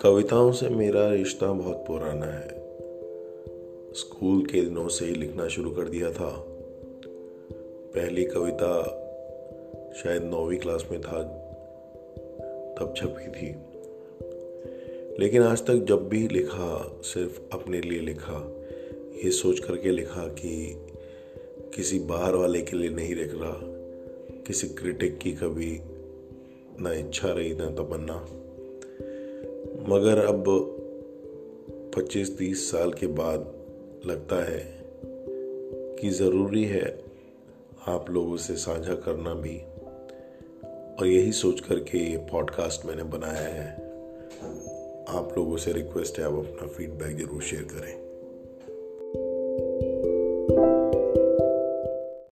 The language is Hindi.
कविताओं से मेरा रिश्ता बहुत पुराना है। स्कूल के दिनों से ही लिखना शुरू कर दिया था। पहली कविता शायद नौवीं क्लास में था, तब छपी थी। लेकिन आज तक जब भी लिखा, सिर्फ़ अपने लिए लिखा, ये सोच करके लिखा कि किसी बाहर वाले के लिए नहीं लिख रहा, किसी क्रिटिक की कभी ना इच्छा रही, ना तमन्ना। मगर अब 25-30 साल के बाद लगता है कि ज़रूरी है आप लोगों से साझा करना भी। और यही सोच करके ये पॉडकास्ट मैंने बनाया है। आप लोगों से रिक्वेस्ट है आप अपना फीडबैक ज़रूर शेयर करें।